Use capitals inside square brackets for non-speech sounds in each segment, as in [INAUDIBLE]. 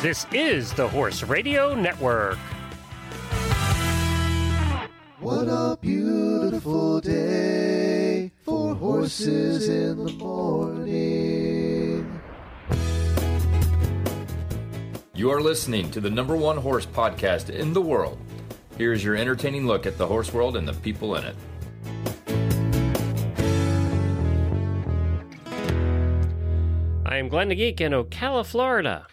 This is the Horse Radio Network. What a beautiful day for horses in the morning. You are listening to the number one horse podcast in the world. Here's your entertaining look at the horse world and the people in it. I am Glenn the Geek in Ocala, Florida.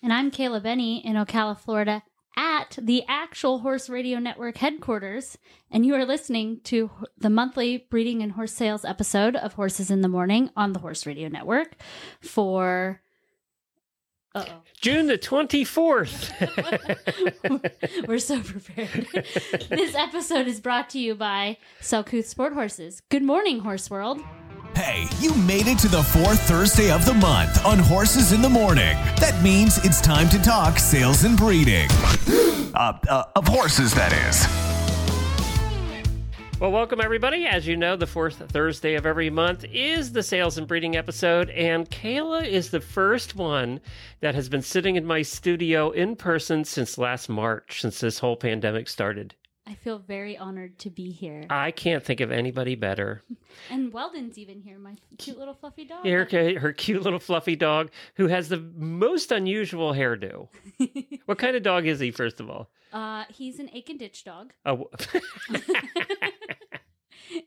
And I'm Kayla Benney in Ocala, Florida, at the actual Horse Radio Network headquarters. And you are listening to the monthly breeding and horse sales episode of Horses in the Morning on the Horse Radio Network for. Uh-oh. June the 24th. [LAUGHS] We're so prepared. [LAUGHS] this episode is brought to you by Selcouth Sport Horses. Good morning, Horse World. Hey, you made it to the fourth Thursday of the month on Horses in the Morning. That means it's time to talk sales and breeding. [GASPS] Uh, uh, of horses, that is. well, welcome everybody. As you know, the fourth Thursday of every month is the sales and breeding episode, and Kayla is the first one that has been sitting in my studio in person since last March, since this whole pandemic started. I feel very honored to be here. I can't think of anybody better. [LAUGHS] And Weldon's even here, my cute little fluffy dog. Her, her cute little fluffy dog who has the most unusual hairdo. [LAUGHS] what kind of dog is he, first of all? Uh, he's an Aiken Ditch dog. Oh, [LAUGHS]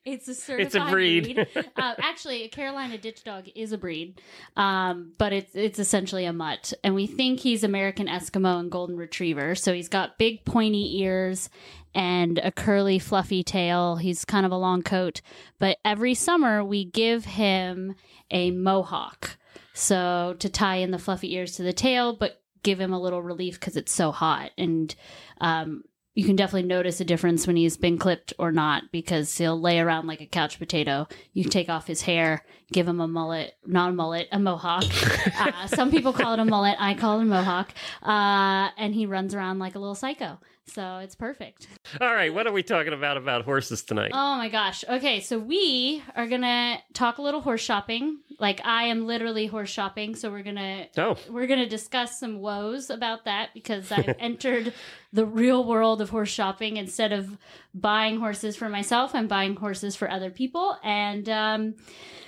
It's a certified It's a breed. uh, actually, a Carolina Ditch Dog is a breed, um, but it's it's essentially a mutt, and we think he's American Eskimo and Golden Retriever. So he's got big pointy ears and a curly, fluffy tail. He's kind of a long coat, but every summer we give him a mohawk, so to tie in the fluffy ears to the tail, but give him a little relief because it's so hot and. Um, you can definitely notice a difference when he's been clipped or not because he'll lay around like a couch potato. You take off his hair, give him a mullet, not a mullet, a mohawk. [LAUGHS] uh, some people call it a mullet. I call it a mohawk. Uh, and he runs around like a little psycho. So it's perfect. all right. What are we talking about about horses tonight? Oh my gosh. Okay, so we are gonna talk a little horse shopping. Like I am literally horse shopping, so we're gonna Oh. we're gonna discuss some woes about that because [LAUGHS] I've entered the real world of horse shopping instead of buying horses for myself. I'm buying horses for other people, and um,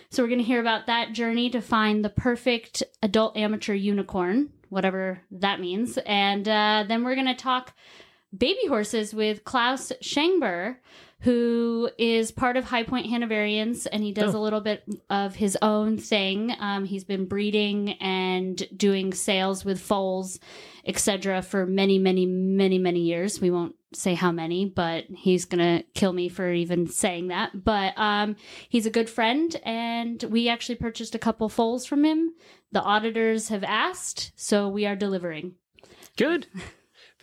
so we're gonna hear about that journey to find the perfect adult amateur unicorn, whatever that means, and uh, then we're gonna talk baby horses with Klaus Schengber, who is part of High Point Hanoverians, and he does Oh. a little bit of his own thing. Um, he's been breeding and doing sales with foals, etc., for many, many, many, many years. We won't say how many, but he's gonna kill me for even saying that. But um, he's a good friend, and we actually purchased a couple foals from him. The auditors have asked, so we are delivering. Good. [LAUGHS]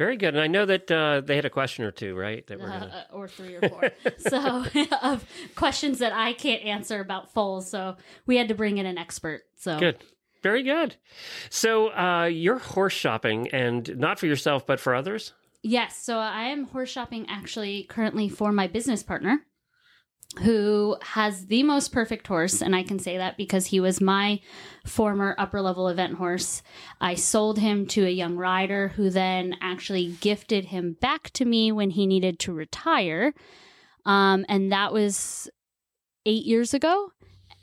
Very good. And I know that uh, they had a question or two, right? That we're gonna... uh, or three or four. [LAUGHS] so [LAUGHS] of questions that I can't answer about foals. So we had to bring in an expert. So Good. Very good. So uh, you're horse shopping, and not for yourself, but for others. yes, so I am horse shopping actually currently for my business partner. Who has the most perfect horse, and I can say that because he was my former upper level event horse. I sold him to a young rider who then actually gifted him back to me when he needed to retire. Um, and that was eight years ago.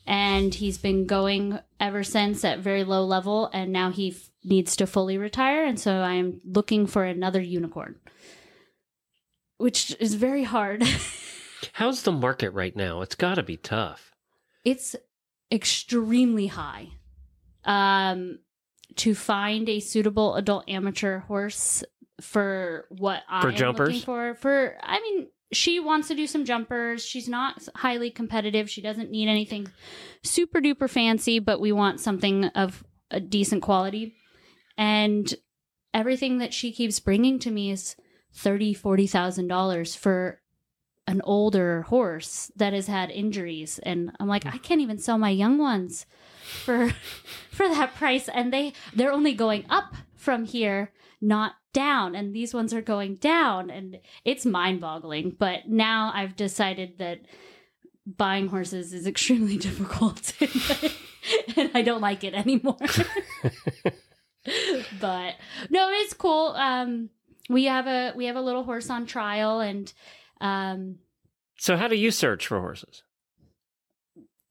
And he's been going ever since at very low level. And now he f- needs to fully retire. And so I am looking for another unicorn, which is very hard. [LAUGHS] How's the market right now? It's got to be tough. it's extremely high. Um, to find a suitable adult amateur horse for what For I'm jumpers? looking for. For I mean, she wants to do some jumpers. She's not highly competitive. She doesn't need anything super duper fancy, but we want something of a decent quality. And everything that she keeps bringing to me is thirty, forty thousand dollars for an older horse that has had injuries and I'm like I can't even sell my young ones for [LAUGHS] for that price and they they're only going up from here not down and these ones are going down and it's mind-boggling. But now I've decided that buying horses is [LAUGHS] extremely difficult [LAUGHS] and I don't like it anymore. But no, it's cool. Um, we have a we have a little horse on trial, and um, So, how do you search for horses?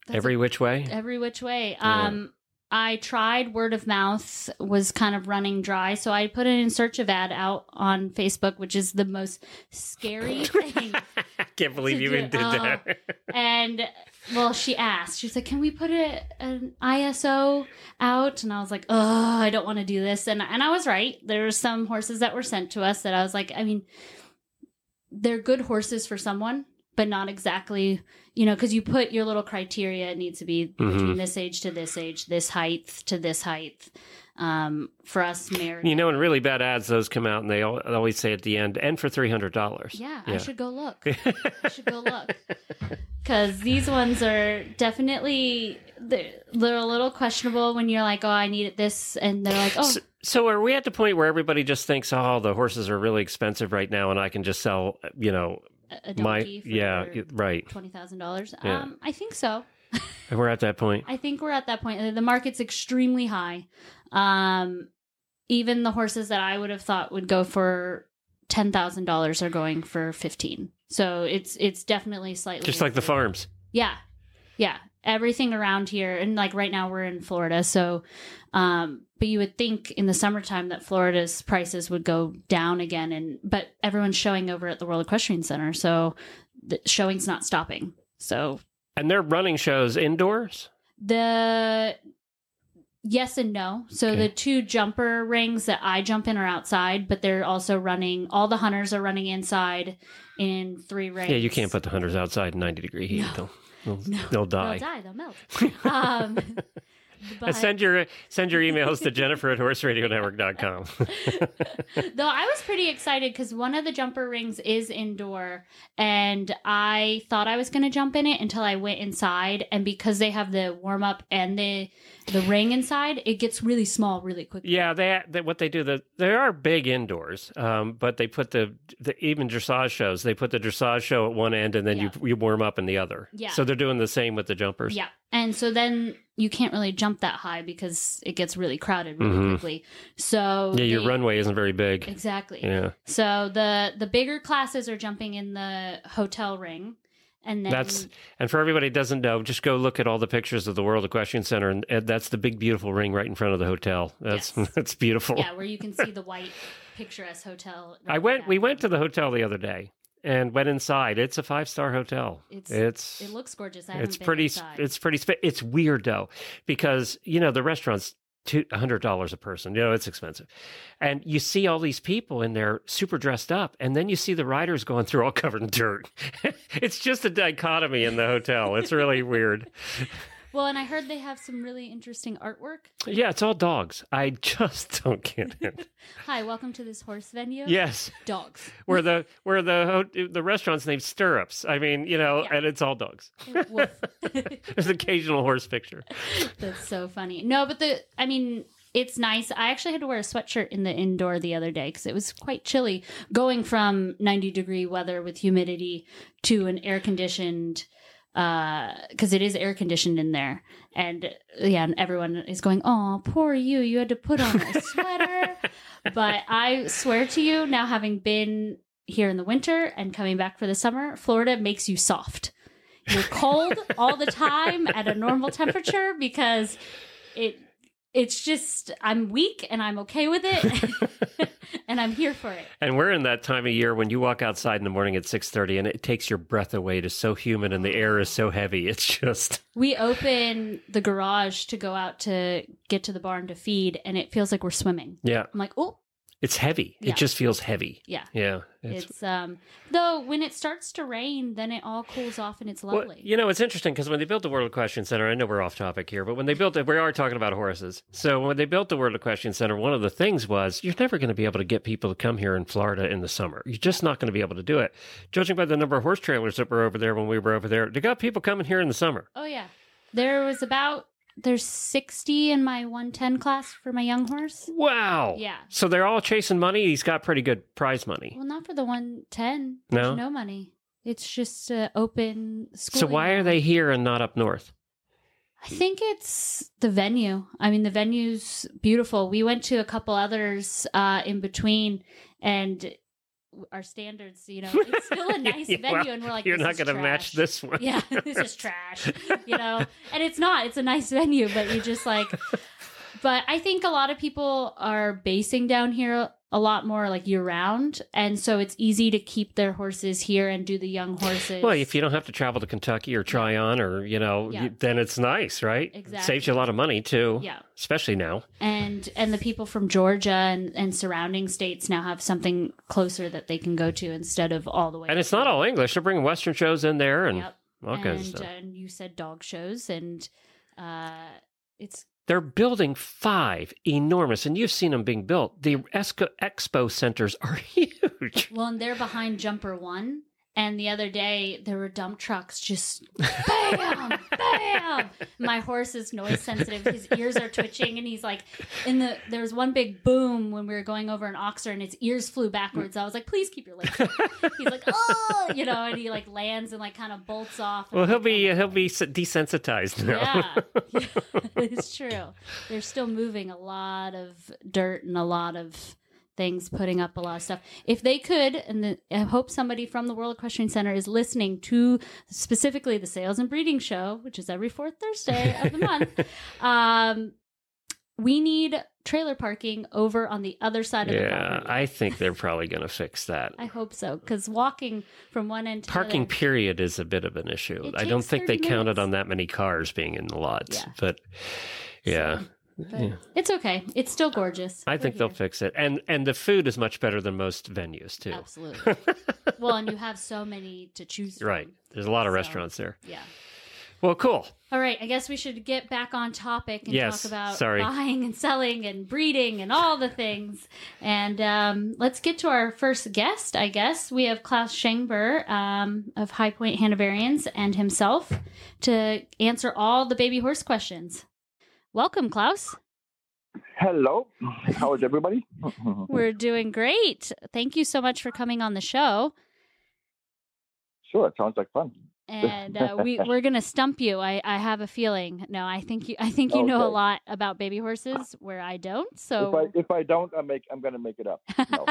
Every which way? every which way. Yeah. Um, I tried word of mouth was kind of running dry, so I put an in search of ad out on Facebook, which is the most scary [LAUGHS] thing. I [LAUGHS] can't believe you do- even did that. and well, she asked. She's like, "Can we put a, an ISO out?" And I was like, "Oh, I don't want to do this." And and I was right. There were some horses that were sent to us that I was like, I mean, they're good horses for someone, but not exactly, you know, because you put your little criteria. It needs to be between Mhm. this age to this age, this height to this height. Um, for us, married. You know, in really bad ads, those come out and they always say at the end, and for $300. Yeah, [LAUGHS] I should go look. I should go look because these ones are definitely they're, they're a little questionable when you're like, oh, I need this, and they're like, oh, So, so are we at the point where everybody just thinks, oh, the horses are really expensive right now, and I can just sell, you know, a- my for yeah, right. twenty thousand dollars. Yeah. Um, I think so. We're at that point. I think we're at that point. The market's extremely high. Um, even the horses that I would have thought would go for ten thousand dollars are going for fifteen. So it's it's definitely slightly Just like the farms. Yeah. Yeah. Everything around here and like right now we're in Florida, so um but you would think in the summertime that Florida's prices would go down again and but everyone's showing over at the World Equestrian Center, so the showing's not stopping. So And they're running shows indoors? the yes and no. So Okay. the two jumper rings that I jump in are outside, but they're also running all the hunters are running inside in three rings. Yeah, you can't put the hunters outside in 90 degree heat. No. They'll, they'll, [LAUGHS] No. they'll die. They'll die, they'll melt. [LAUGHS] um but- send your send your emails to [LAUGHS] Jennifer at horseradionetwork.com. [LAUGHS] Though I was pretty excited because one of the jumper rings is indoor, and I thought I was going to jump in it until I went inside. And because they have the warm up and the the ring inside, it gets really small really quickly. yeah, they, they what they do the they are big indoors, um, but they put the, the even dressage shows. They put the dressage show at one end, and then you you warm up in the other. Yeah. So they're doing the same with the jumpers. Yeah, and so then you can't really jump that high because it gets really crowded really Mhm. quickly. So Yeah, your they- runway isn't very big. exactly. Yeah, So the the bigger classes are jumping in the hotel ring, and then that's and for everybody who doesn't know, just go look at all the pictures of the World Equestrian Center, and, and that's the big beautiful ring right in front of the hotel. That's Yes. [LAUGHS] that's beautiful. yeah, where you can see the white picturesque hotel. I went. We went to the hotel the other day and went inside. It's a five star hotel. It's- it's It looks gorgeous. I haven't been pretty. inside. It's pretty. It's weird though because you know the restaurant's two hundred dollars a person. You know it's expensive, and you see all these people in there super dressed up, and then you see the riders going through all [LAUGHS] covered in dirt. it's just a dichotomy in the hotel. It's really weird. [LAUGHS] well, and I heard they have some really interesting artwork. Yeah, it's all dogs. I [LAUGHS] just don't get it. [LAUGHS] Hi, welcome to this horse venue. yes. dogs. Where the where the the restaurant's named Stirrups. I mean, you know, Yeah. and it's all dogs. [LAUGHS] There's an occasional horse picture. That's so funny. No, but the I mean, it's nice. I actually had to wear a sweatshirt in the indoor the other day because it was quite chilly going from 90 degree weather with humidity to an air conditioned Uh, because it is air conditioned in there. And yeah and everyone is going oh poor you. You had to put on a [LAUGHS] sweater. But i swear to you now having been here in the winter and coming back for the summer florida makes you soft. You're cold all the time at a normal temperature because it it's just I'm weak and I'm okay with it [LAUGHS] [LAUGHS] and I'm here for it. And we're in that time of year when you walk outside in the morning at 6:30 and it takes your breath away. It is so humid and the air is so heavy. It's just [LAUGHS] We open the garage to go out to get to the barn to feed and it feels like we're swimming. yeah, I'm like, "Oh, it's heavy. Yeah. It just feels heavy. yeah." Yeah. It's, It's um though when it starts to rain then it all cools off and it's well, lovely. you know, it's interesting because when they built the World Equestrian Center, I know we're off topic here, but when they built it, we are talking about horses. So when they built the World Equestrian Center, one of the things was you're never going to be able to get people to come here in Florida in the summer. You're just not going to be able to do it. Judging by the number of horse trailers that were over there when we were over there, they got people coming here in the summer. Oh yeah. There was about there's 60 in my 110 class for my young horse. Wow. Yeah. So they're all chasing money. He's got pretty good prize money. Well, not for the 110. No? There's no money. It's just uh, open school. So why are they here and not up north? I think it's the venue. I mean, the venue's beautiful. We went to a couple others uh, in between, and our standards, you know, it's [LAUGHS] still a nice venue, well, and we're like, You're not going to match this one. Yeah, [LAUGHS] this is trash, you know, and it's not. It's a nice venue, but you just like. [LAUGHS] But I think a lot of people are basing down here a lot more like year round, and so it's easy to keep their horses here and do the young horses. Well, if you don't have to travel to Kentucky or Tryon, or you know, Yeah. you- then it's nice, right? Exactly. Saves you a lot of money too. Yeah. Especially now. and and the people from Georgia and, and surrounding states now have something closer that they can go to instead of all the way. And it's not all English. They're bringing Western shows in there and Yep. all kinds of stuff. and you said dog shows, and uh, it's They're building five enormous, and you've seen them being built. The Esco- expo centers are [LAUGHS] huge. well, and they're behind Jumper One. And the other day, there were dump trucks just bam, [LAUGHS] bam. My horse is noise sensitive; his ears are twitching, and he's like, in the. There was one big boom when we were going over an oxer, and his ears flew backwards. I was like, "Please keep your legs." up." He's like, "Oh," you know, and he like lands and like kind of bolts off. Well, he'll like, be "Oh he'll be desensitized now. yeah, [LAUGHS] [LAUGHS] it's true. They're still moving a lot of dirt and a lot of things, putting up a lot of stuff. If they could, and the, I hope somebody from the World Equestrian Center is listening to specifically the Sales and Breeding Show, which is every fourth Thursday of the month. [LAUGHS] Um, we need trailer parking over on the other side of the yeah, property. I think they're probably going to fix that. I hope so because walking from one end to the Parking other, period is a bit of an issue. I don't think they 30 counted on that many cars being in the lots, Yeah. but yeah. but Yeah. it's okay. It's still gorgeous. I We're think they'll fix it, and and the food is much better than most venues too. Absolutely. [LAUGHS] well, and you have so many to choose from. Right, there's a lot of So- restaurants there. Yeah. Well, cool. All right. I guess we should get back on topic and Yes, talk about sorry. buying and selling and breeding and all the things. And um, let's get to our first guest, I guess. We have Klaus Schengber um, of High Point Hanoverians and himself to answer all the baby horse questions. Welcome, Klaus. Hello, how is everybody? [LAUGHS] We're doing great. Thank you so much for coming on the show. sure, it sounds like fun. and uh, we [LAUGHS] we're gonna stump you. I, I have a feeling. No, I think you I think you know a lot about baby horses where I don't. If So I if I don't, I make I'm gonna make it up. No.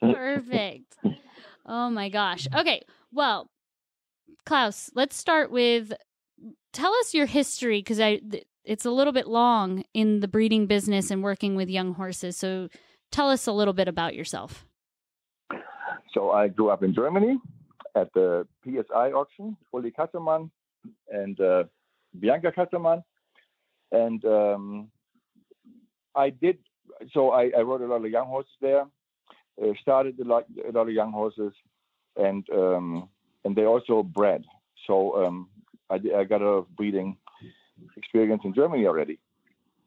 [LAUGHS] perfect. Oh my gosh. Okay. Well, Klaus, let's start with tell us your history because I th- it's a little bit long in the breeding business and working with young horses. So tell us a little bit about yourself. so I grew up in Germany at the PSI auction, Uli Kasselmann and uh, Bianca Kasselmann, and um, I did. So I, I rode a lot of young horses there. Uh, started a lot, a lot of young horses, and um, and they also bred. So um, I, di- I got a breeding experience in Germany already,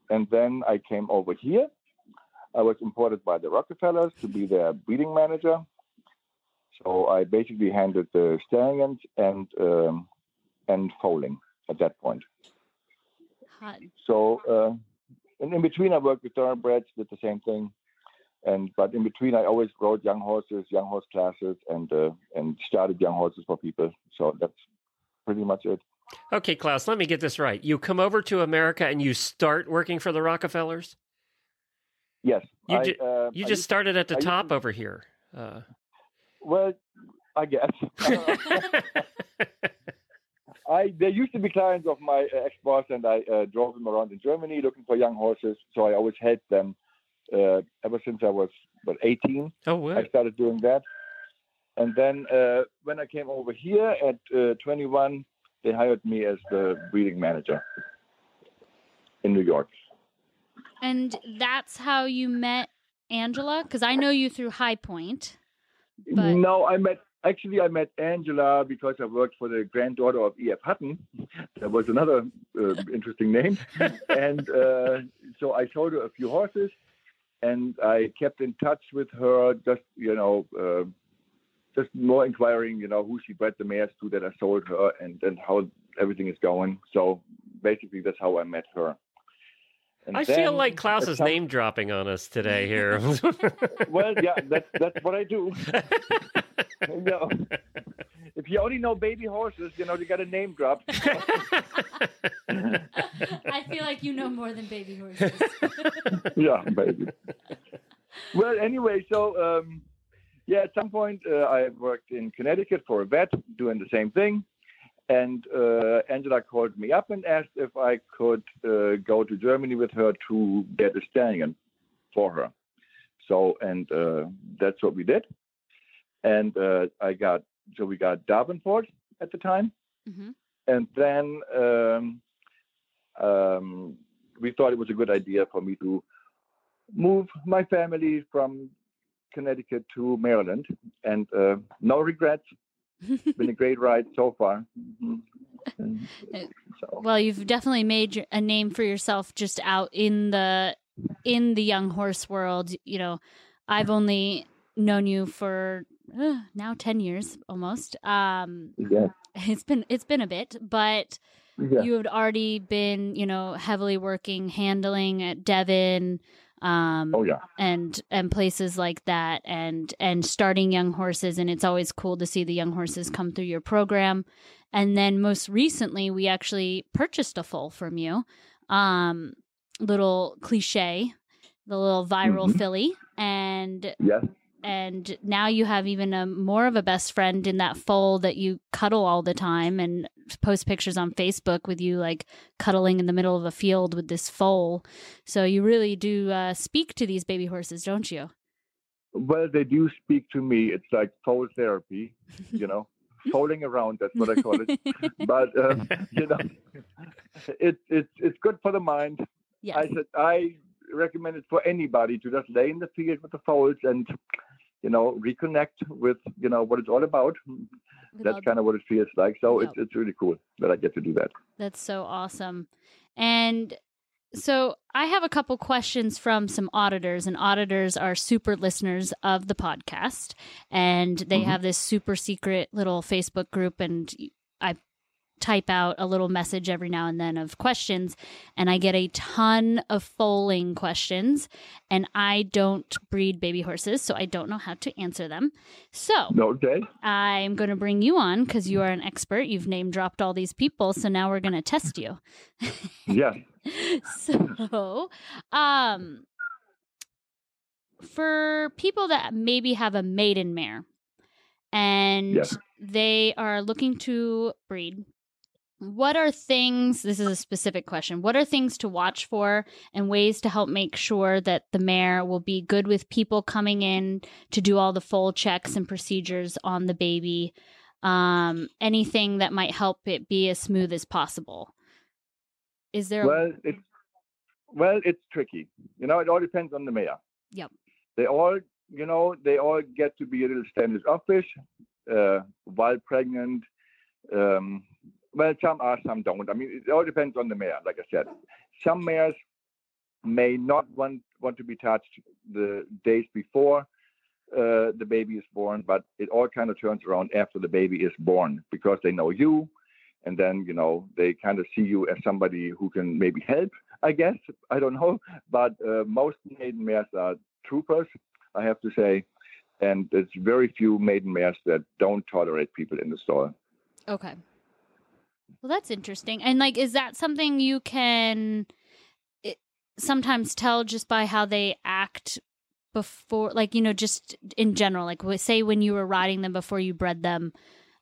and then I came over here. I was imported by the Rockefellers to be their breeding manager. So I basically handled the stallions and um, and foaling at that point. Hot. So uh, and in between, I worked with thoroughbreds, did the same thing. And but in between, I always rode young horses, young horse classes, and uh, and started young horses for people. So that's pretty much it. Okay, Klaus, let me get this right. You come over to America and you start working for the Rockefellers. Yes, You I, ju- uh, You I just started at the I top to- over here. Uh, well, I guess. [LAUGHS] [LAUGHS] I there used to be clients of my uh, ex-boss, and I uh, drove them around in Germany looking for young horses. So I always had them uh, ever since I was what 18. oh, I started doing that, and then uh, when I came over here at uh, 21, they hired me as the breeding manager in New York. And that's how you met Angela? Because I know you through High Point. But- No, I met actually I met Angela because I worked for the granddaughter of E.F. Hutton. That was another uh, interesting name, [LAUGHS] and uh, so I sold her a few horses, and I kept in touch with her. Just you know, uh, just more inquiring, you know, who she bred the mares to that I sold her, and and how everything is going. So basically, that's how I met her. And I feel like Klaus is name dropping on us today here. [LAUGHS] [LAUGHS] Well, yeah, that's that's what I do. [LAUGHS] you know, if you only know baby horses, you know, you got a name drop. I feel like you know more than baby horses. yeah, baby. Well, anyway, so um, yeah, at some point uh, I worked in Connecticut for a vet doing the same thing. And uh, Angela called me up and asked if I could uh, go to Germany with her to get a stallion for her. So, and uh, that's what we did. And uh, I got, so we got Davenport at the time. hmm And then um, um, we thought it was a good idea for me to move my family from Connecticut to Maryland. And uh, no regrets. It's [LAUGHS] been a great ride so far. Mhm. So, Well, you've definitely made a name for yourself just out in the in the young horse world. You know, I've only known you for uh, now ten years almost. Um, yeah, it's been it's been a bit, but yeah. you had already been you know heavily working handling at Devon. Um, Oh, yeah. and and places like that and and starting young horses and it's always cool to see the young horses come through your program and then most recently we actually purchased a foal from you um little cliche the little viral Mhm. filly and Yes. And now you have even a more of a best friend in that foal that you cuddle all the time and post pictures on Facebook with you like cuddling in the middle of a field with this foal. So you really do uh, speak to these baby horses, don't you? Well, they do speak to me. It's like foal therapy, [LAUGHS] you know, foaling around. That's what I call it. [LAUGHS] but uh, you know, [LAUGHS] it's it's it's good for the mind. Yeah. I said I recommend it for anybody to just lay in the field with the foals and you know reconnect with you know what it's all about. With That's all- kind of what it feels like. So Yep. it's it's really cool that I get to do that. That's so awesome. And so I have a couple questions from some auditors, and auditors are super listeners of the podcast. And they Mhm. have this super secret little Facebook group, and I type out a little message every now and then of questions, and I get a ton of foaling questions. And I don't breed baby horses, so I don't know how to answer them. So Okay. I'm going to bring you on because you are an expert. You've name dropped all these people, so now we're going to test you. [LAUGHS] yeah. so, um, for people that maybe have a maiden mare and Yes. they are looking to breed, what are things? This is a specific question. What are things to watch for and ways to help make sure that the mare will be good with people coming in to do all the full checks and procedures on the baby? Um, anything that might help it be as smooth as possible. Is there? Well, it's well, it's tricky. You know, it all depends on the mare Yep. They all, you know, they all get to be a little standoffish uh, while pregnant. Um, well, some are, some don't. I mean, it all depends on the mare. Like I said, some mares may not want want to be touched the days before uh, the baby is born, but it all kind of turns around after the baby is born because they know you, and then you know they kind of see you as somebody who can maybe help. I guess I don't know, but uh, most maiden mares are troopers, I have to say, and there's very few maiden mares that don't tolerate people in the stall. Okay. Well, that's interesting. And like, is that something you can it, sometimes tell just by how they act before, like you know, just in general, like say when you were riding them before you bred them,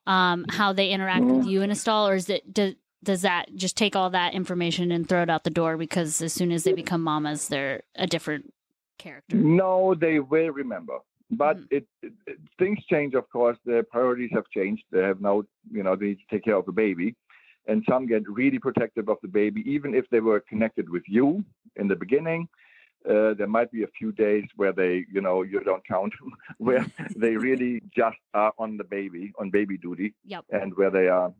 um, how they interact with you in a stall, or is it does does that just take all that information and throw it out the door because as soon as they become mamas, they're a different character? No, they will remember. But Mhm. it, it, it- things change, of course. Their priorities have changed. They have now, you know, they need to take care of the baby, and some get really protective of the baby, even if they were connected with you in the beginning. Uh, there might be a few days where they, you know, you don't count, [LAUGHS] where [LAUGHS] they really just are on the baby, on baby duty, Yep. and where they are,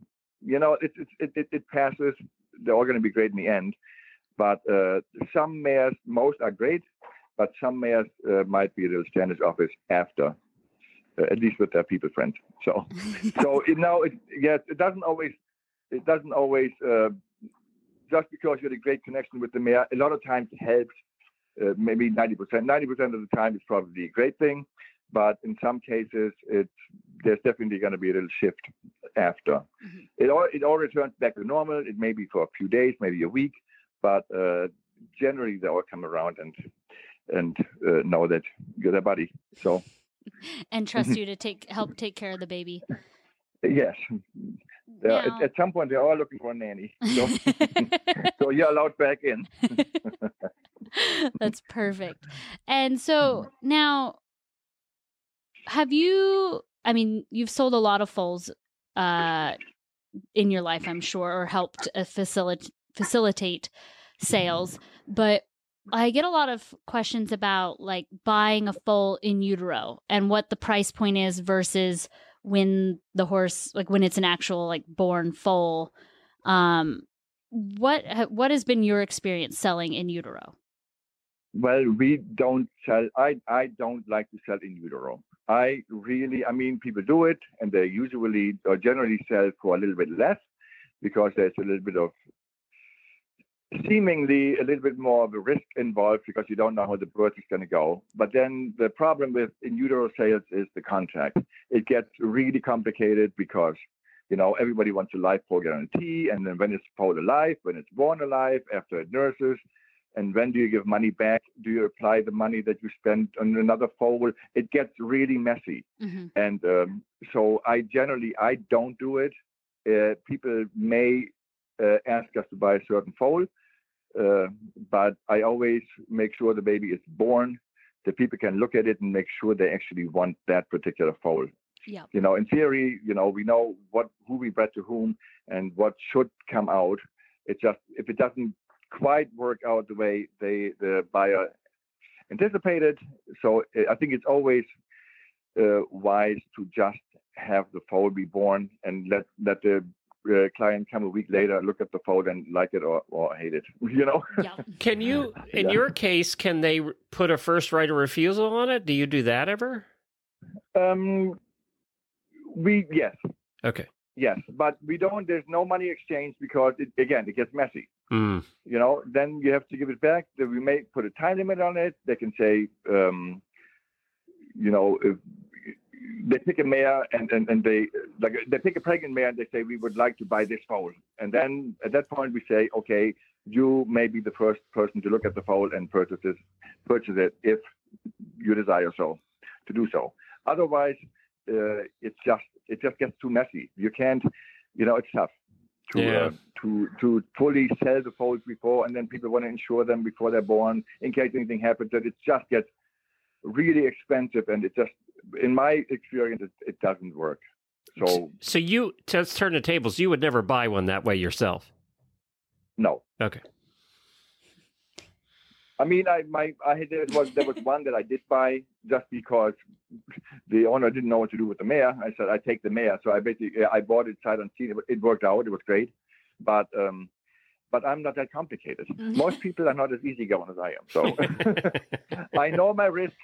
you know, it it it, it, passes. They're all going to be great in the end. But uh, some mares, most are great, but some mares uh, might be a little office after, uh, at least with their people friends. So, [LAUGHS] so you know, it, yes, it doesn't always, it doesn't always, uh, just because you had a great connection with the mare. a lot of times it helps. Uh, maybe 90%. 90% of the time it's probably a great thing. but in some cases, it's there's definitely going to be a little shift after. Mhm. It all it all returns back to normal. It may be for a few days, maybe a week, but uh, generally they all come around and and uh, know that you're their buddy. So [LAUGHS] and trust [LAUGHS] you to take help take care of the baby. yes, Now- at, at some point they're all looking for a nanny. [LAUGHS] So, [LAUGHS] so you're allowed back in. That's perfect. And so now, have you? I mean, you've sold a lot of foals uh, in your life, I'm sure, or helped uh, facilitate facilitate sales. But I get a lot of questions about like buying a foal in utero and what the price point is versus when the horse, like when it's an actual like born foal. Um, what ha- what has been your experience selling in utero? Well, we don't sell. I I don't like to sell in utero. I really, I mean, people do it, and they usually or generally sell for a little bit less because there's a little bit of seemingly a little bit more of a risk involved because you don't know how the birth is going to go. But then the problem with in utero sales is the contract. It gets really complicated because you know everybody wants a life foal guarantee, and then when it's foal alive, when it's born alive, after it nurses, and when do you give money back? Do you apply the money that you spent on another foal? It gets really messy, Mm-hmm. and um, so I generally I don't do it. Uh, people may uh, ask us to buy a certain foal, uh, but I always make sure the baby is born. The people can look at it and make sure they actually want that particular foal. Yeah. You know, in theory, you know, we know what who we bred to whom and what should come out. It just if it doesn't quite work out the way they the buyer anticipated, so uh, I think it's always uh, wise to just have the foal be born and let let the uh, client come a week later, look at the foal and like it or, or hate it. [LAUGHS] You know. Yeah. Can you, [LAUGHS] in Yeah. your case, can they put a first right of refusal on it? Do you do that ever? Um, we yes, Okay. yes, but we don't. There's no money exchange because it, again it gets messy. Mm. You know, then you have to give it back. Then we may put a time limit on it. They can say, um, you know, if they pick a mare and, and, and they like they pick a pregnant mare and they say we would like to buy this foal. And then at that point we say, okay, you may be the first person to look at the foal and purchase it, purchase it if you desire so to do so. Otherwise, uh, it's just it just gets too messy. You can't, you know, it's tough to Yeah. uh, to to fully sell the foals before, and then people want to insure them before they're born in case anything happens. That it just gets really expensive, and it just, in my experience, it, it doesn't work. So So you, let's turn the tables. You would never buy one that way yourself. no. Okay. I mean, I my I had there was there was one that I did buy just because the owner didn't know what to do with the mare. I said I take the mare, so I basically I bought it sight unseen. It, it worked out. It was great, but um, but I'm not that complicated. Mm-hmm. Most people are not as easygoing as I am. So [LAUGHS] I know my risk,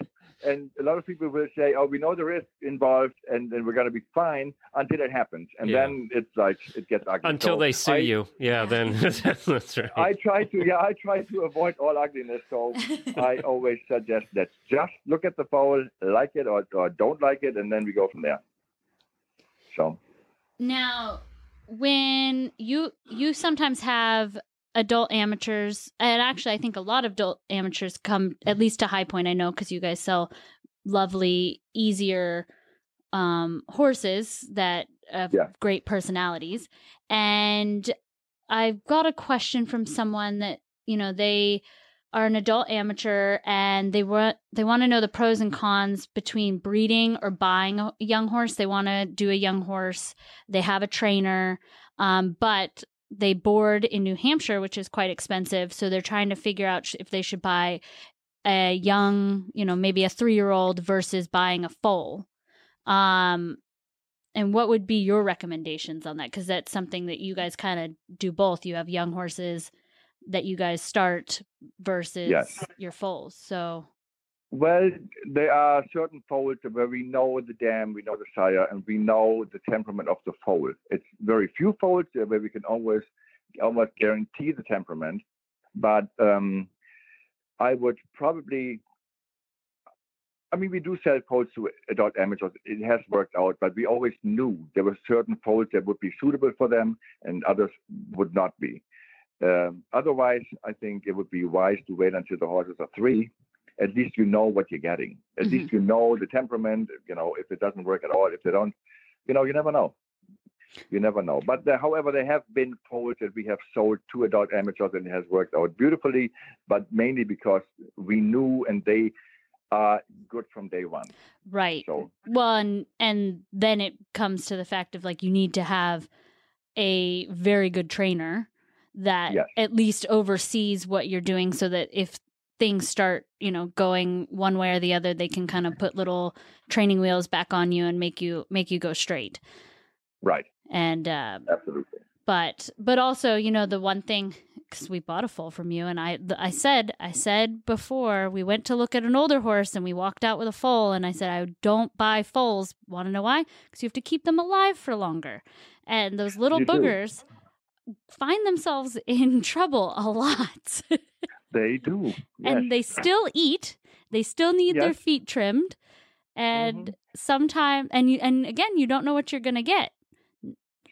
and a lot of people will say, "Oh, we know the risk involved, and then we're going to be fine until it happens," and Yeah. then it's like it gets ugly. Until So they sue I- you. Yeah, then [LAUGHS] that's right. I try to, yeah, I try to avoid all ugliness. So [LAUGHS] I always suggest that just look at the foul, like it or, or don't like it, and then we go from there. So Now, when you you sometimes have adult amateurs, and actually, I think a lot of adult amateurs come at least to High Point. I know because you guys sell lovely, easier um, horses that have Yeah. great personalities. And I've got a question from someone that you know they are an adult amateur and they want they want to know the pros and cons between breeding or buying a young horse. They want to do a young horse. They have a trainer, um, but they board in New Hampshire, which is quite expensive. So they're trying to figure out if they should buy a young, you know, maybe a three year old versus buying a foal. Um, and what would be your recommendations on that? Because that's something that you guys kind of do both. You have young horses that you guys start versus Yes. your foals. So Well, there are certain foals where we know the dam, we know the sire, and we know the temperament of the foal. It's very few foals where we can always almost guarantee the temperament, but um, I would probably I mean, we do sell foals to adult amateurs. It has worked out, but we always knew there were certain foals that would be suitable for them and others would not be. Um, otherwise, I think it would be wise to wait until the horses are three. At least you know what you're getting. At Mhm. least you know the temperament. You know, if it doesn't work at all, if they don't, you know, you never know. You never know. But there, however, there have been foals that we have sold to adult amateurs and it has worked out beautifully, but mainly because we knew and they are good from day one. Right. So Well, and and then it comes to the fact of like you need to have a very good trainer that Yes. at least oversees what you're doing so that if things start, you know, going one way or the other, they can kind of put little training wheels back on you and make you make you go straight. right, And uh absolutely. but but also you know the one thing because we bought a foal from you and i i said i said before we went to look at an older horse and we walked out with a foal and i said i don't buy foals want to know why because you have to keep them alive for longer and those little You do. Find themselves in [LAUGHS] trouble a lot They do. Yes. and they still eat they still need their feet trimmed and Mhm. sometime and you and again you don't know what you're gonna get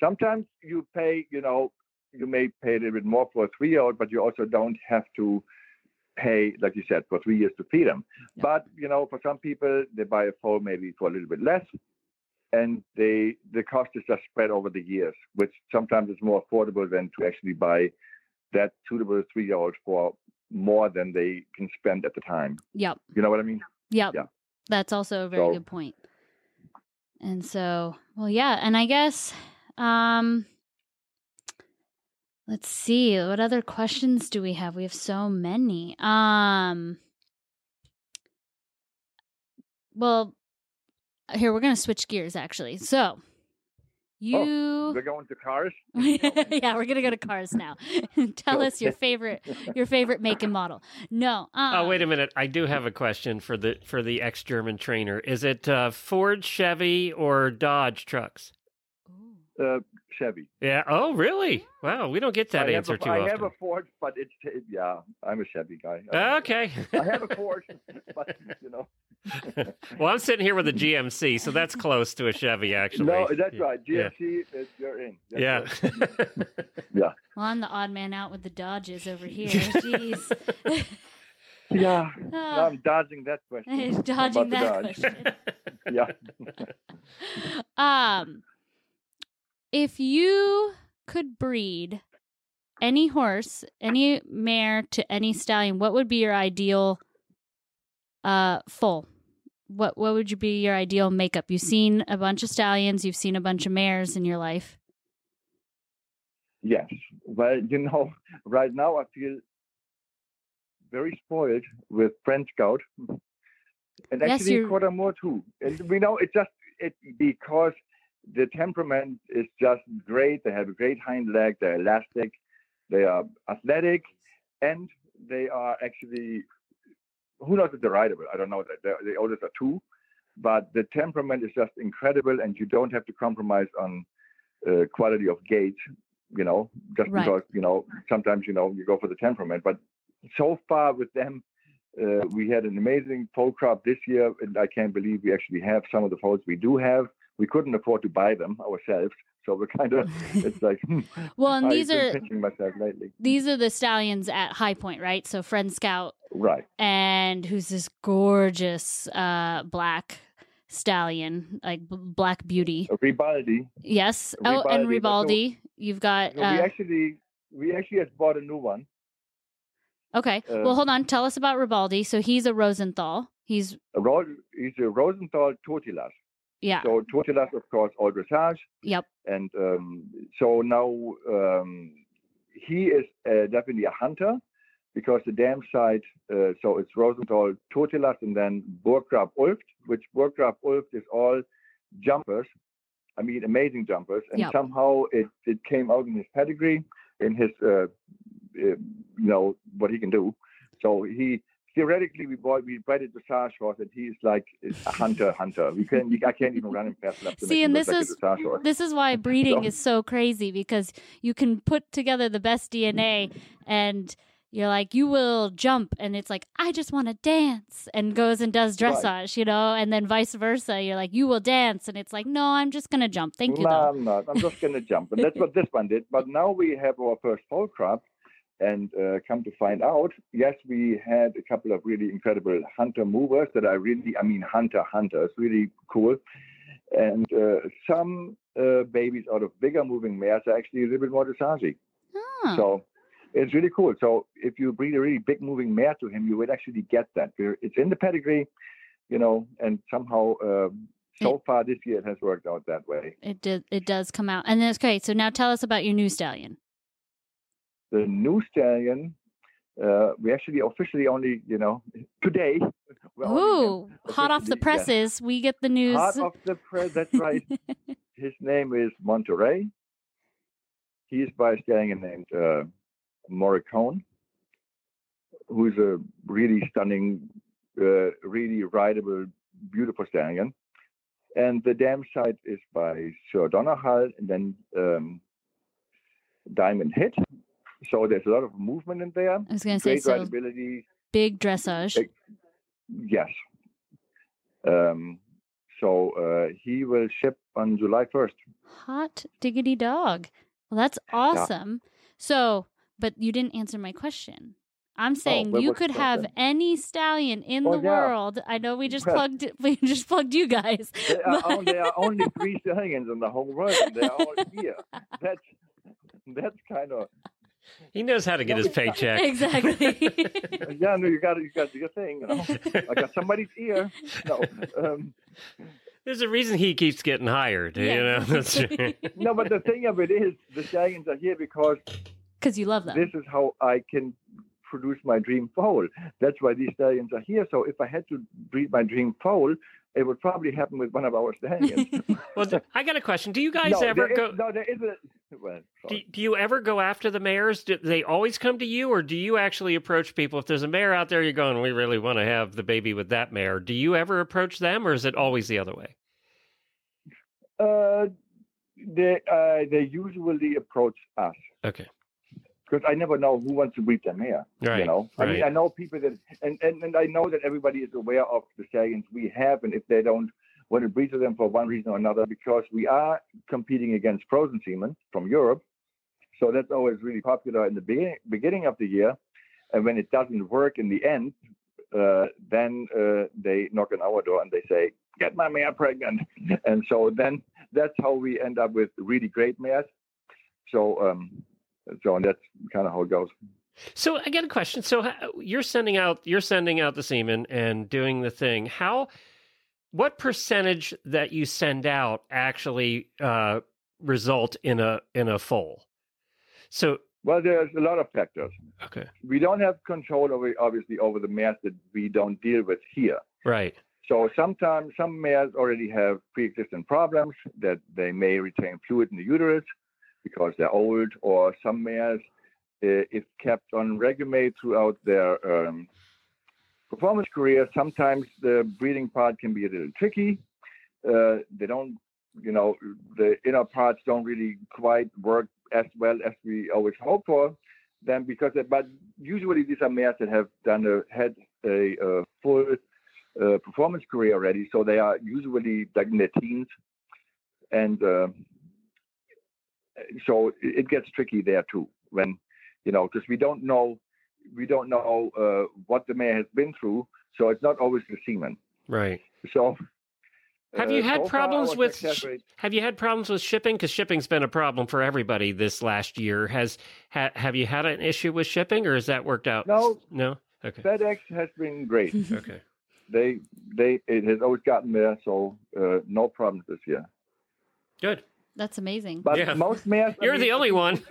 Sometimes you pay, you know, you may pay a little bit more for a three year old, but you also don't have to pay, like you said, for three years to feed them. Yeah. But, you know, for some people, they buy a foal maybe for a little bit less. And they the cost is just spread over the years, which sometimes is more affordable than to actually buy that suitable three year old for more than they can spend at the time. yep You know what I mean? Yep. Yeah. That's also a very So- good point. And so, well, yeah, and I guess um let's see, what other questions do we have? We have so many. Um Well, here we're going to switch gears actually. So, you We're going to cars. [LAUGHS] yeah, we're gonna go to cars now. [LAUGHS] Tell us your favorite, [LAUGHS] your favorite make and model. No, um, Oh, wait a minute. I do have a question for the for the ex German trainer. Is it uh, Ford, Chevy, or Dodge trucks? Uh, Chevy. Yeah. Oh, really? Wow. We don't get that I answer have a, too I often. have a Ford, but it's yeah. I'm a Chevy guy. I- Okay. I have a Ford, [LAUGHS] but you know. [LAUGHS] well, I'm sitting here with a GMC, so that's close to a Chevy, actually. No, that's Yeah. right. Yeah. GMC, is you're in. That's Yeah. right. [LAUGHS] Well, I'm the odd man out with the Dodges over here. Jeez. Yeah. No, Ah, I'm dodging that question. dodging that Dodge. question. Yeah. Um, if you could breed any horse, any mare to any stallion, what would be your ideal uh foal? What what would you be your ideal makeup? You've seen a bunch of stallions, you've seen a bunch of mares in your life. Yes. Well, you know, [LAUGHS] right now I feel very spoiled with French Scout. And actually quarter more too. And we know it just it because the temperament is just great. They have a great hind leg, they're elastic, they are athletic, and they are actually who knows if they're rideable? I don't know. The, the oldest are two, but the temperament is just incredible, and you don't have to compromise on uh, quality of gait. You know, just Right. because you know sometimes you know you go for the temperament. But so far with them, uh, we had an amazing foal crop this year, and I can't believe we actually have some of the foals we do have. We couldn't afford to buy them ourselves, so we're kind of [LAUGHS] it's like hmm, Well, and these are pinching myself lately. these are the stallions at High Point, right? So Friend Scout Right. and who's this gorgeous uh black stallion, like b- black beauty. Ribaldi. Yes. Oh, and Ribaldi, so- You've got we uh, actually we actually just bought a new one. okay. uh, well, hold on. Tell us about Ribaldi. So he's a Rosenthal. He's A Ro- he's a Rosenthal Tortilas. Yeah. So Tortilas, of course, all dressage. Yep. And um, so now um, he is uh, definitely a hunter because the dam side, uh, so it's Rosenthal Tortilas and then Burggraf Ulft, which Burggraf Ulft is all jumpers. I mean, amazing jumpers. And Yep. somehow it, it came out in his pedigree, in his, uh, uh, you know, what he can do. So he, theoretically, we bought, we bred a dressage horse and he's like a hunter, hunter. We can, I can't even run him fast enough to See, and this like is- a dressage horse. This is why [LAUGHS] breeding So- is so crazy because you can put together the best DNA and you're like, you will jump, and it's like, I just want to dance, and goes and does Right. dressage, you know, and then vice versa. You're like, you will dance, and it's like, no, I'm just gonna jump. Thank you, no, though. I'm not. I'm just going to jump. And that's what this one did. But now we have our first fall crop. And uh, come to find out, yes, we had a couple of really incredible hunter movers that are really, I mean, hunter hunters, really cool. And uh, some uh, babies out of bigger moving mares are actually a little bit more dressage. Huh. So it's really cool. So if you breed a really big moving mare to him, you would actually get that. It's in the pedigree, you know, and somehow um, so far this year it has worked out that way. It did. It does come out, and that's great. So now tell us about your new stallion. The new stallion, uh, we actually officially only, you know, today. [LAUGHS] Ooh, hot off the yeah. presses, we get the news. Hot off the press. That's right. [LAUGHS] His name is Monterey. He is by a stallion named uh, Morricone, who's a really stunning, uh, really rideable, beautiful stallion. And the dam site is by Sir Donnerhall and then um, Diamond Hit. So there's a lot of movement in there. I was going to say so big dressage. Ex- Yes. Um, so uh, he will ship on July 1st. Hot diggity dog. Well, that's awesome. So, but you didn't answer my question. I'm saying what you could have question? any stallion in Oh, the yeah. world. I know we just Well- [LAUGHS] plugged we just plugged you guys. There are, But- on- there are only three stallions in the whole world, they're all here. [LAUGHS] That's that's kind of He knows how to get his [LAUGHS] paycheck. exactly. [LAUGHS] yeah. No, you got you got your thing. You know, [LAUGHS] I got somebody's ear. No, um, There's a reason he keeps getting hired. You Yeah. know, no. But the thing of it is, the stallions are here because Because you love them. this is how I can produce my dream foal. That's why these stallions are here. So if I had to breed my dream foal, it would probably happen with one of our stallions. well. I got a question. Do you guys no, ever there is- go? no, there is a. [LAUGHS] Do, do you ever go after the mares? Do they always come to you, or do you actually approach people? If there's a mare out there, you're going, we really want to have the baby with that mare. Do you ever approach them, or is it always the other way? Uh, they uh, they usually approach us Okay, because I never know who wants to breed the mare. right. You know, I mean. I know people that, and, and and I know that everybody is aware of the stallions we have, and if they don't want it breed to them for one reason or another, because we are competing against frozen semen from Europe, so that's always really popular in the beginning beginning of the year, and when it doesn't work in the end, uh, then uh, they knock on our door and they say, "Get my mare pregnant," [LAUGHS] and so then that's how we end up with really great mares. So um, so that's kind of how it goes. So I got a question. So how- you're sending out you're sending out the semen and doing the thing. How what percentage that you send out actually uh, result in a in a foal? So Well, there's a lot of factors. okay, We don't have control over, obviously, over the mares that we don't deal with here. right, So sometimes some mares already have pre-existing problems that they may retain fluid in the uterus because they're old, or some mares, uh, if kept on Regumate throughout their um, performance career, sometimes the breeding part can be a little tricky. Uh, they don't, you know, the inner parts don't really quite work as well as we always hope for them because, but usually these are mares that have done a, had a, uh full uh, performance career already, so they are usually like in their teens, and uh, so it gets tricky there too when you know because we don't know we don't know uh, what the mare has been through, so it's not always the semen. right. So Have uh, you had so problems with sh- Have you had problems with shipping? Because shipping's been a problem for everybody this last year. Has ha, have you had an issue with shipping, or has that worked out? No. no. Okay, FedEx has been great. [LAUGHS] okay. they they it has always gotten there, so uh, no problems this year. Good. That's amazing. But Yeah. most mares, I You're mean, the only one. [LAUGHS]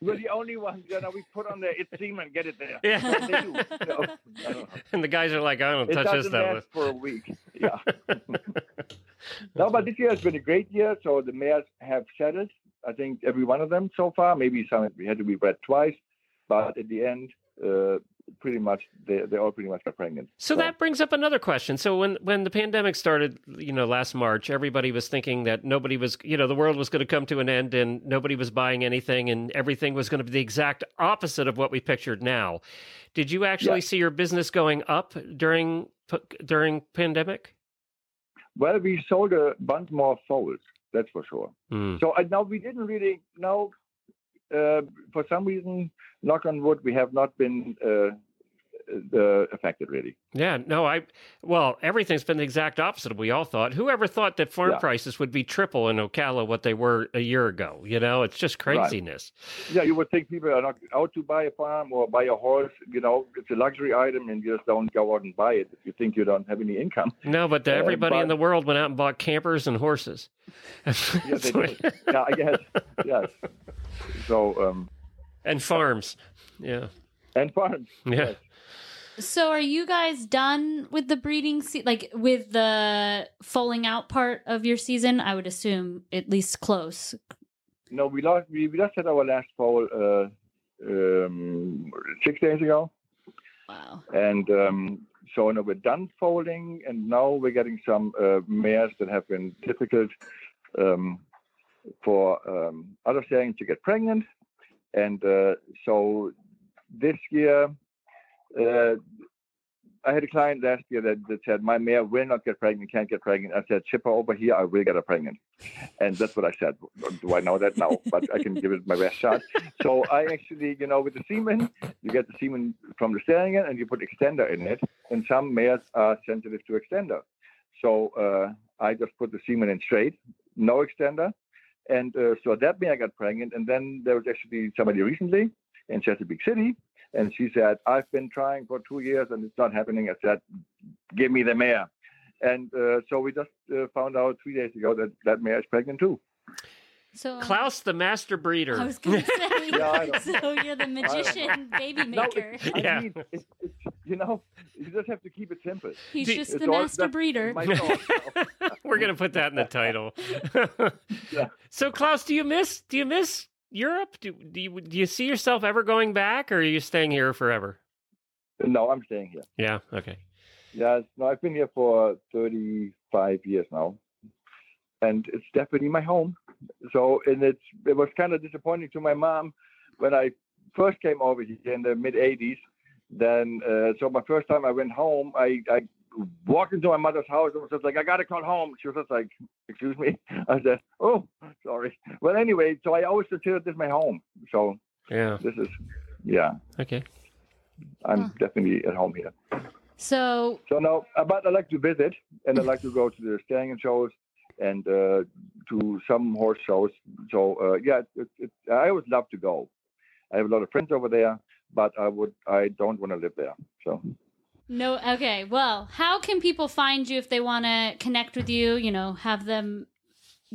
We're the only ones. You know, we put on there. It's semen. Get it there. Yeah. They do. [LAUGHS] No, I don't know. and the guys are like, I don't It touch this stuff. for a week. [LAUGHS] Yeah. no, but this year has been a great year. So the mares have settled. I think every one of them so far. Maybe some we had to be bred twice, but at the end, uh, pretty much they they all pretty much pregnant. So that brings up another question. So when when the pandemic started, you know, last March, everybody was thinking that nobody was, you know, the world was going to come to an end and nobody was buying anything and everything was going to be the exact opposite of what we pictured now. Did you actually Yeah. see your business going up during during pandemic? Well, we sold a bunch more foals, that's for sure. Hmm. So uh, now we didn't really know. Uh, for some reason, knock on wood, we have not been uh, uh, affected really. Yeah, no, I well, everything's been the exact opposite of what we all thought. Whoever thought that farm Yeah. prices would be triple in Ocala what they were a year ago? You know, it's just craziness. Yeah, you would think people are not out to buy a farm or buy a horse. You know, it's a luxury item, and you just don't go out and buy it if you think you don't have any income. No, but the, Uh, everybody in the world went out and bought campers and horses. Yeah, [LAUGHS] yeah, I guess. Yes. So um, and farms. Yeah. and farms. Yeah. Yes. So are you guys done with the breeding se- like with the foaling out part of your season? I would assume at least close. No, we lost. We, we just had our last foal uh, um, six days ago, Wow. and um, so now we're done foaling, and now we're getting some uh, mares that have been difficult um, for um, other saying to get pregnant, and uh, so this year. Uh, I had a client last year that, that said, My mare will not get pregnant, can't get pregnant. I said, Ship her over here, I will get her pregnant. And that's what I said. Do I know that? now? but I can give it my best shot. So I actually, you know, with the semen, you get the semen from the stallion and you put extender in it. And some mares are sensitive to extender. So uh, I just put the semen in straight, no extender. And uh, so that mare got pregnant. And then there was actually somebody recently in Chesapeake City. And she said, I've been trying for two years and it's not happening. I said, give me the mare. And uh, so we just uh, found out three days ago that that mare is pregnant too. So Klaus, the master breeder. I was going [LAUGHS] to say. Yeah, so you're the magician baby No, maker. it, I Yeah. mean, it's, it's, you know, you just have to keep it simple. He's Do- just the master breeder. [LAUGHS] We're gonna put that in the title. [LAUGHS] Yeah. So, Klaus, do you miss do you miss Europe? Do do you do you see yourself ever going back, or are you staying here forever? no, I'm staying here. Yeah. Okay. Yes, no, I've been here for 35 years now, and it's definitely my home. So, and it's it was kind of disappointing to my mom when I first came over here in the mid 80s. Then, uh, so my first time I went home, I, I walked into my mother's house and was just like, I gotta call home. She was just like, Excuse me. [LAUGHS] I said, Oh, sorry. Well, anyway, so I always consider this my home. So Yeah. this is, yeah, Okay. I'm Huh. definitely at home here. So So no, uh, but I like to visit and I like to go to the stallion shows and uh, to some horse shows. So uh, yeah, it, it, I always love to go. I have a lot of friends over there, but I would I don't want to live there. So no, okay. Well, how can people find you if they want to connect with you? You know, have them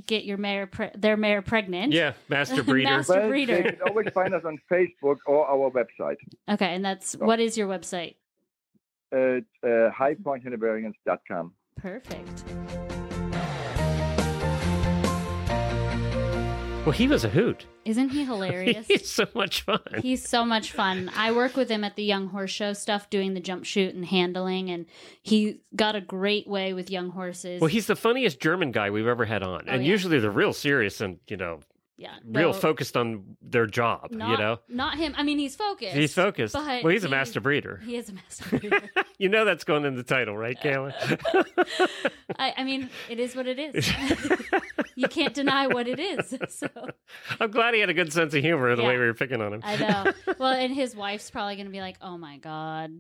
get your mare, pre- their mare pregnant. Yeah, master [LAUGHS] breeder. Master- well, breeder. they can always find us on Facebook or our website. Okay, and that's what is your website? At uh, highpointhanoverians.com. Perfect. well, he was a hoot. Isn't he [LAUGHS] hilarious? He's so much fun. He's so much fun. I work with him at the Young Horse Show stuff, doing the jump chute and handling, and he got a great way with young horses. Well, he's the funniest German guy we've ever had on, oh, and yeah. usually they're real serious and you know yeah, real focused on their job. Not, you know, not him. I mean, he's focused. he's focused. well, he's a master breeder. He is a master [LAUGHS] breeder. You know that's going in the title, right, Kayla? [LAUGHS] I, I mean, it is what it is. [LAUGHS] you can't deny what it is. So I'm glad he had a good sense of humor the way we were picking on him. I know. Well, and his wife's probably going to be like, "Oh my god,"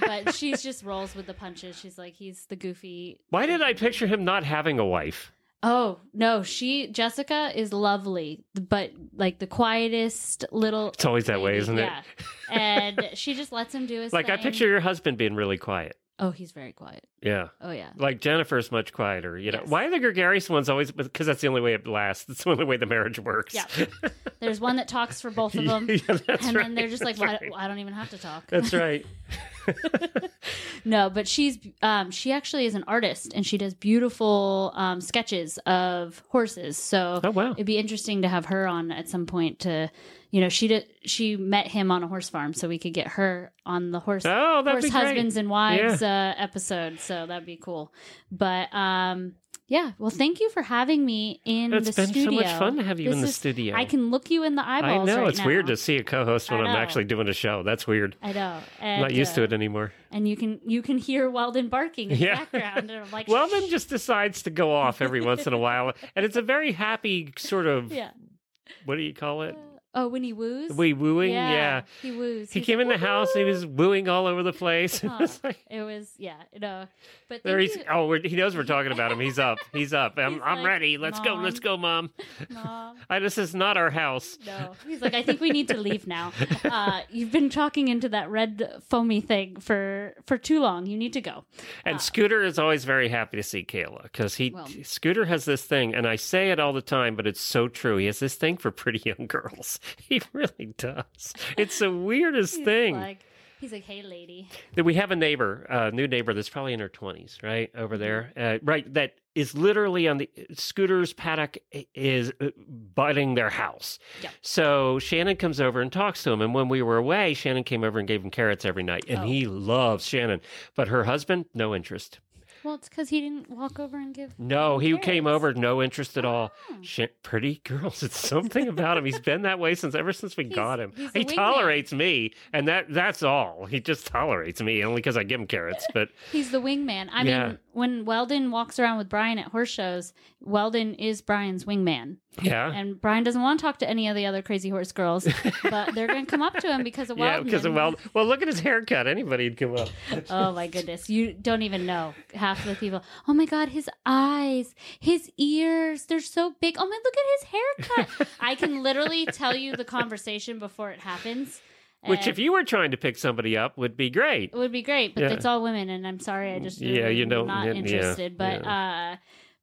but she's just rolls with the punches. She's like, "He's the goofy." Why did I picture him not having a wife? Oh no, she Jessica is lovely, but like the quietest little. It's always that way, isn't it? Yeah, and she just lets him do his [LAUGHS] Like I picture your husband being really quiet. Oh, he's very quiet. Yeah. Oh yeah. Like Jennifer's much quieter, you know. Yes. Why are the gregarious ones always? Because that's the only way it lasts. That's the only way the marriage works. Yeah. There's one that talks for both of [LAUGHS] them, yeah, that's and right. then they're just like, "Why? right. I don't even have to talk." That's [LAUGHS] right. [LAUGHS] no, but she's um, she actually is an artist and she does beautiful um, sketches of horses. So Oh, wow. it'd be interesting to have her on at some point to, you know, she did she met him on a horse farm, so we could get her on the horse Oh, horse husbands and wives uh, episode. So that'd be cool. But um, yeah, well, thank you for having me in It's the been studio. so much fun to have you in the is- studio. I can look you in the eyeballs. I know right it's now. weird to see a co-host when I'm actually doing a show. That's weird. I know. I'm not used to uh, it anymore. And you can you can hear Weldon barking in the background. And I'm like, [LAUGHS] Weldon just decides to go off every once in a [LAUGHS] while, and it's a very happy sort of yeah. what do you call it? Oh, when he woos. We wooing, yeah, yeah. he woos. He He's came like, in the house and he was wooing all over the place. [LAUGHS] Huh. It's like- It was yeah, no. But there he's you, oh we're, he knows we're talking about him. He's up. He's up. I'm He's I'm like, ready. Let's go. Let's go, mom. [LAUGHS] Mom. [LAUGHS] I, this is not our house. No, he's like, I think we need to leave now. Uh, you've been talking into that red foamy thing for for too long. You need to go. And Scooter is always very happy to see Kayla because he Well- Scooter has this thing, and I say it all the time, but it's so true. He has this thing for pretty young girls. [LAUGHS] He really does. It's the weirdest He's thing. like, he's like, hey, lady. that we have a neighbor, a new neighbor that's probably in her twenties, right over Mm-hmm. there, uh, right? That is literally on the Scooter's paddock is uh, butting their house. Yep. So Shannon comes over and talks to him, and when we were away, Shannon came over and gave him carrots every night, and Oh. he loves Shannon, but her husband, no interest. Well, it's because he didn't walk over and give. No, he came over, no interest at all. Hmm. Oh. Sh- pretty girls, it's something about him. He's been that way since ever since we He's- got him. He tolerates me, and that that's all. He just tolerates me only because I give him carrots. But He's the wingman. I Yeah. mean, when Weldon walks around with Brian at horse shows, Weldon is Brian's wingman. yeah, And Brian doesn't want to talk to any of the other crazy horse girls, [LAUGHS] but they're going to come up to him because of Weldon. yeah, Weldon. because of Weld. Well, look at his haircut. Anybody'd come up. [LAUGHS] Oh my goodness. You don't even know. Half of the people, oh my God, his eyes, his ears, they're so big. Oh my, look at his haircut. [LAUGHS] I can literally tell you the conversation before it happens. Which, if you were trying to pick somebody up, would be great. It would be great, but Yeah. it's all women, and I'm sorry, I just Yeah, you don't- not yeah, interested. But uh,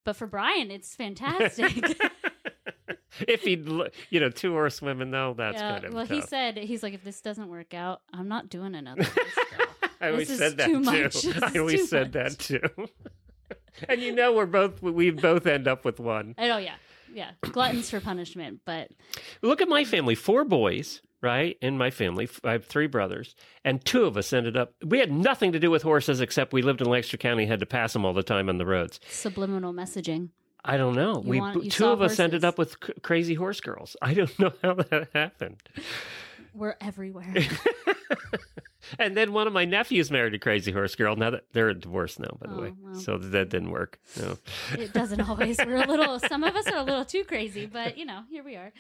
but for Brian, it's [LAUGHS] fantastic. [LAUGHS] if he'd, you know, two horse women though, that's Yeah, kind of well, he said he's like, if this doesn't work out, I'm not doing another. [LAUGHS] I always is said that too. I always said much. that too. and you know, we're both we both end up with one. Know, yeah, yeah, gluttons for punishment, but Look at my family, four boys, right? In my family, I have three brothers, and two of us ended up. We had nothing to do with horses except we lived in Lancaster County, had to pass them all the time on the roads. subliminal messaging. I don't know. You we want- two of us ended up with c- crazy horse girls. I don't [LAUGHS] know how that happened. We're everywhere. [LAUGHS] And then one of my nephews married a crazy horse girl. Now that they're divorced now, by the Oh, way, well. so that didn't work. No. [LAUGHS] it doesn't always. We're a little. [LAUGHS] Some of us are a little too crazy, but you know, here we are.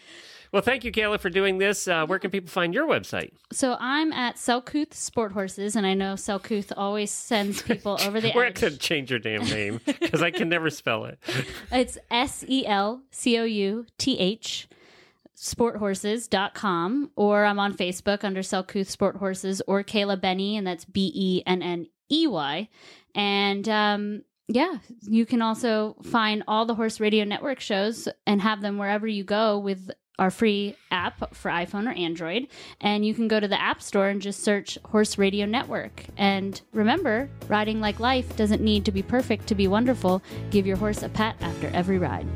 Well, thank you, Kayla, for doing this. Uh, where can people find your website? So I'm at Selcouth Sport Horses, and I know Selcouth always sends [LAUGHS] people over the We're edge. to change your damn name because I can never spell it. It's S E L C O U T H sporthorses.com or I'm on Facebook under Selcouth Sport Horses or Kayla Benney and that's B E N N E Y. And um yeah, you can also find all the Horse Radio Network shows and have them wherever you go with our free app for iPhone or Android. And you can go to the App Store and just search Horse Radio Network. And remember, riding like life doesn't need to be perfect to be wonderful. Give your horse a pat after every ride.